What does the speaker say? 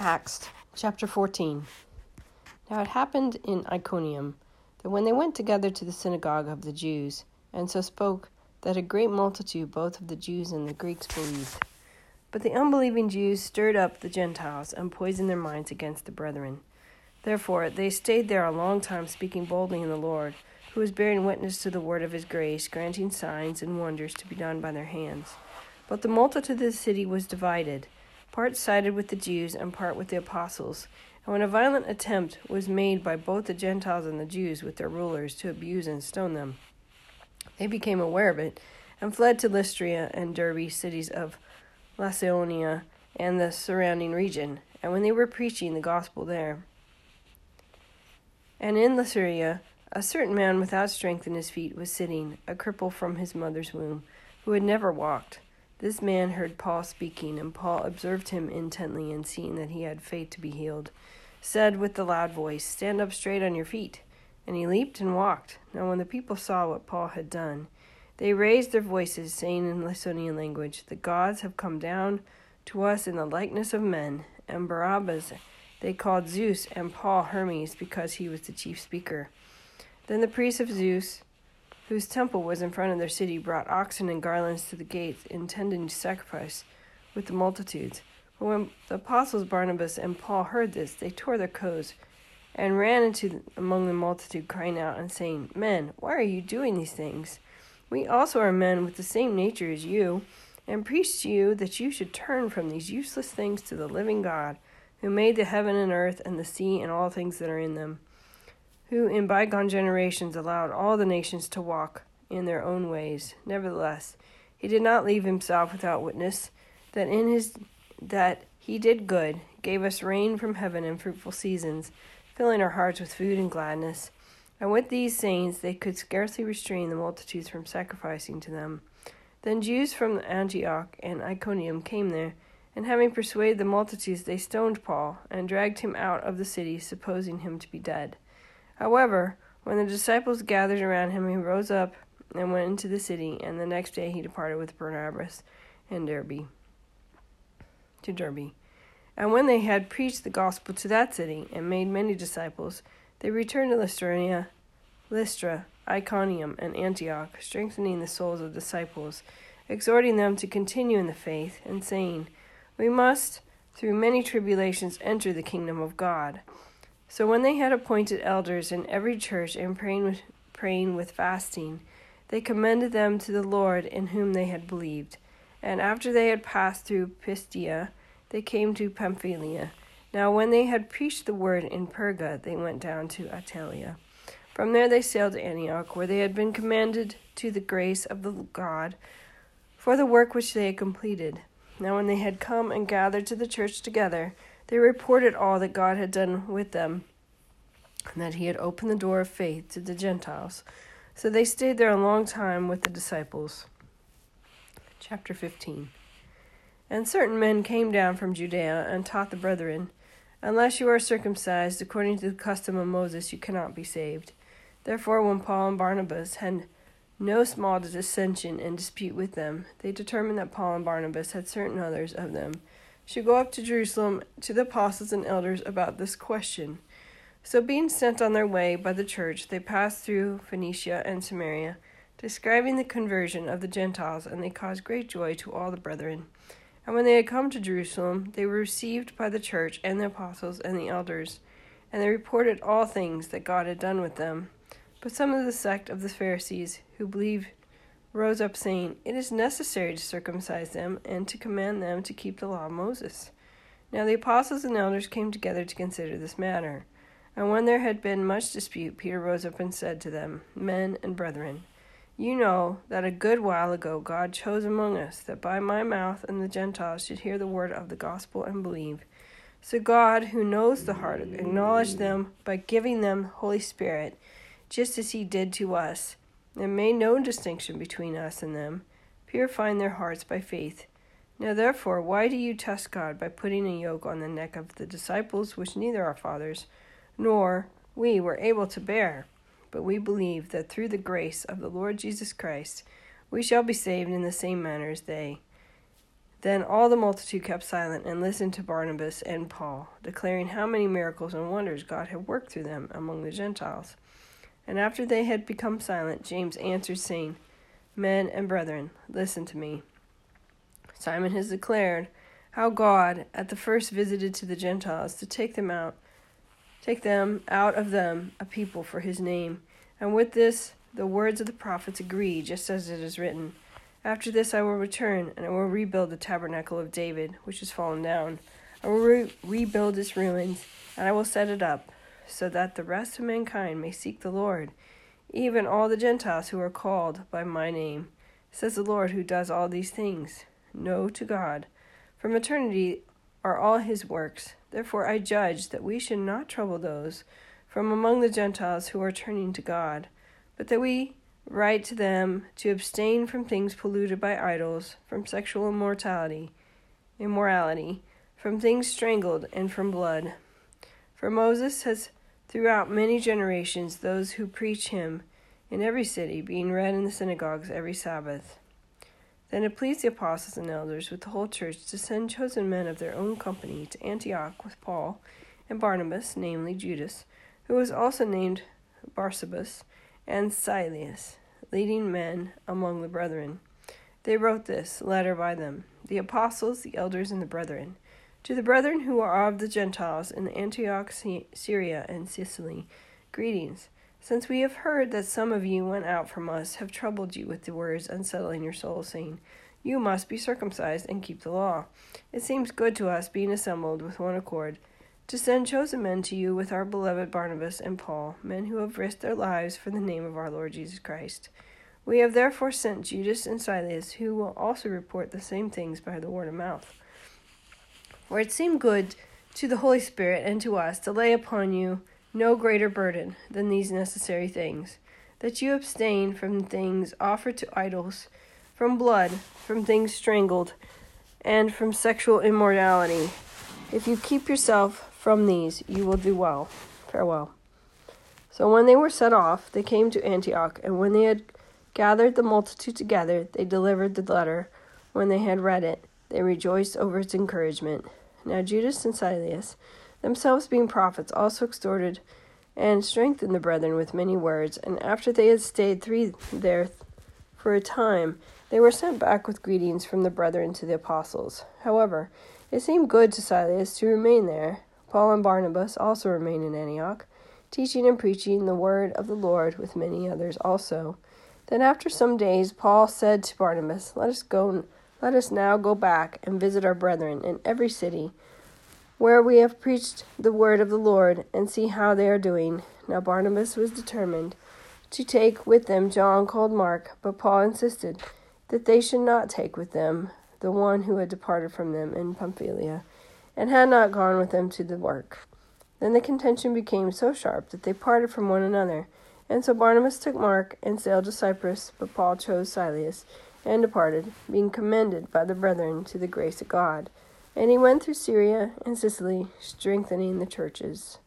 Acts chapter 14. Now it happened in Iconium that when they went together to the synagogue of the Jews, and so spoke, that a great multitude both of the Jews and the Greeks believed. But the unbelieving Jews stirred up the Gentiles and poisoned their minds against the brethren. Therefore they stayed there a long time, speaking boldly in the Lord, who was bearing witness to the word of his grace, granting signs and wonders to be done by their hands. But the multitude of the city was divided. Part sided with the Jews and part with the apostles. And when a violent attempt was made by both the Gentiles and the Jews with their rulers to abuse and stone them, they became aware of it and fled to Lystra and Derbe, cities of Lycaonia and the surrounding region. And when they were preaching the gospel there, and in Lystra, a certain man without strength in his feet was sitting, a cripple from his mother's womb, who had never walked. This man heard Paul speaking, and Paul observed him intently, and seeing that he had faith to be healed, said with a loud voice, Stand up straight on your feet. And he leaped and walked. Now, when the people saw what Paul had done, they raised their voices, saying in Lycaonian language, The gods have come down to us in the likeness of men, and Barnabas they called Zeus, and Paul Hermes, because he was the chief speaker. Then the priests of Zeus, whose temple was in front of their city, brought oxen and garlands to the gates, intending to sacrifice with the multitudes. But when the apostles Barnabas and Paul heard this, they tore their clothes and ran into among the multitude, crying out and saying, Men, why are you doing these things? We also are men with the same nature as you, and preach to you that you should turn from these useless things to the living God, who made the heaven and earth and the sea and all things that are in them who in bygone generations allowed all the nations to walk in their own ways. Nevertheless, he did not leave himself without witness that in his that he did good, gave us rain from heaven and fruitful seasons, filling our hearts with food and gladness. And with these sayings they could scarcely restrain the multitudes from sacrificing to them. Then Jews from Antioch and Iconium came there, and having persuaded the multitudes, they stoned Paul, and dragged him out of the city, supposing him to be dead. However, when the disciples gathered around him, he rose up and went into the city, and the next day he departed with Barnabas and Derbe to Derbe. And when they had preached the gospel to that city and made many disciples, they returned to Lystra, Lystra, Iconium, and Antioch, strengthening the souls of disciples, exhorting them to continue in the faith, and saying, We must, through many tribulations, enter the kingdom of God. So when they had appointed elders in every church and praying with, praying with fasting, they commended them to the Lord in whom they had believed. And after they had passed through Pisidia, they came to Pamphylia. Now when they had preached the word in Perga, they went down to Attalia. From there they sailed to Antioch, where they had been commanded to the grace of the God for the work which they had completed. Now when they had come and gathered to the church together, they reported all that God had done with them, and that he had opened the door of faith to the Gentiles. So they stayed there a long time with the disciples. Chapter 15 And certain men came down from Judea and taught the brethren, Unless you are circumcised according to the custom of Moses, you cannot be saved. Therefore, when Paul and Barnabas had no small dissension and dispute with them, they determined that Paul and Barnabas had certain others of them should go up to Jerusalem to the apostles and elders about this question. So, being sent on their way by the church, they passed through Phoenicia and Samaria, describing the conversion of the Gentiles, and they caused great joy to all the brethren. And when they had come to Jerusalem, they were received by the church and the apostles and the elders, and they reported all things that God had done with them. But some of the sect of the Pharisees, who believed rose up, saying, It is necessary to circumcise them and to command them to keep the law of Moses. Now the apostles and elders came together to consider this matter. And when there had been much dispute, Peter rose up and said to them, Men and brethren, you know that a good while ago God chose among us that by my mouth and the Gentiles should hear the word of the gospel and believe. So God, who knows the heart, acknowledged them by giving them Holy Spirit, just as he did to us and made no distinction between us and them, purifying their hearts by faith. Now therefore, why do you test God by putting a yoke on the neck of the disciples which neither our fathers nor we were able to bear? But we believe that through the grace of the Lord Jesus Christ we shall be saved in the same manner as they. Then all the multitude kept silent and listened to Barnabas and Paul, declaring how many miracles and wonders God had worked through them among the Gentiles. And after they had become silent, James answered, saying, Men and brethren, listen to me. Simon has declared how God at the first visited to the Gentiles to take them out, take them out of them a people for his name. And with this the words of the prophets agree, just as it is written. After this I will return, and I will rebuild the tabernacle of David, which is fallen down. I will re- rebuild its ruins, and I will set it up, so that the rest of mankind may seek the Lord, even all the Gentiles who are called by my name, says the Lord who does all these things. No to God. From eternity are all his works. Therefore I judge that we should not trouble those from among the Gentiles who are turning to God, but that we write to them to abstain from things polluted by idols, from sexual immortality, immorality, from things strangled, and from blood. For Moses has throughout many generations those who preach him in every city, being read in the synagogues every Sabbath. Then it pleased the apostles and elders with the whole church to send chosen men of their own company to Antioch with Paul and Barnabas, namely Judas, who was also named Barsabas and Silas, leading men among the brethren. They wrote this letter by them, the apostles, the elders, and the brethren, to the brethren who are of the Gentiles in Antioch, Syria, and Cilicia, greetings. Since we have heard that some of you went out from us, have troubled you with the words, unsettling your souls, saying, You must be circumcised and keep the law. It seems good to us, being assembled with one accord, to send chosen men to you with our beloved Barnabas and Paul, men who have risked their lives for the name of our Lord Jesus Christ. We have therefore sent Judas and Silas, who will also report the same things by the word of mouth. For it seemed good to the Holy Spirit and to us to lay upon you no greater burden than these necessary things that you abstain from things offered to idols, from blood, from things strangled, and from sexual immorality. If you keep yourself from these you will do well. Farewell. So when they were set off, they came to Antioch, and when they had gathered the multitude together, they delivered the letter. When they had read it, they rejoiced over its encouragement. Now Judas and Silas, themselves being prophets, also exhorted and strengthened the brethren with many words. And after they had stayed three there for a time, they were sent back with greetings from the brethren to the apostles. However, it seemed good to Silas to remain there Paul and Barnabas also remained in Antioch, teaching and preaching the word of the Lord with many others also. Then after some days Paul said to Barnabas, Let us go let us now go back and visit our brethren in every city where we have preached the word of the Lord, and see how they are doing. Now Barnabas was determined to take with them John called Mark, but Paul insisted that they should not take with them the one who had departed from them in Pamphylia and had not gone with them to the work. Then the contention became so sharp that they parted from one another. And so Barnabas took Mark and sailed to Cyprus, but Paul chose Silas and departed, being commended by the brethren to the grace of God. And he went through Syria and Cilicia, strengthening the churches.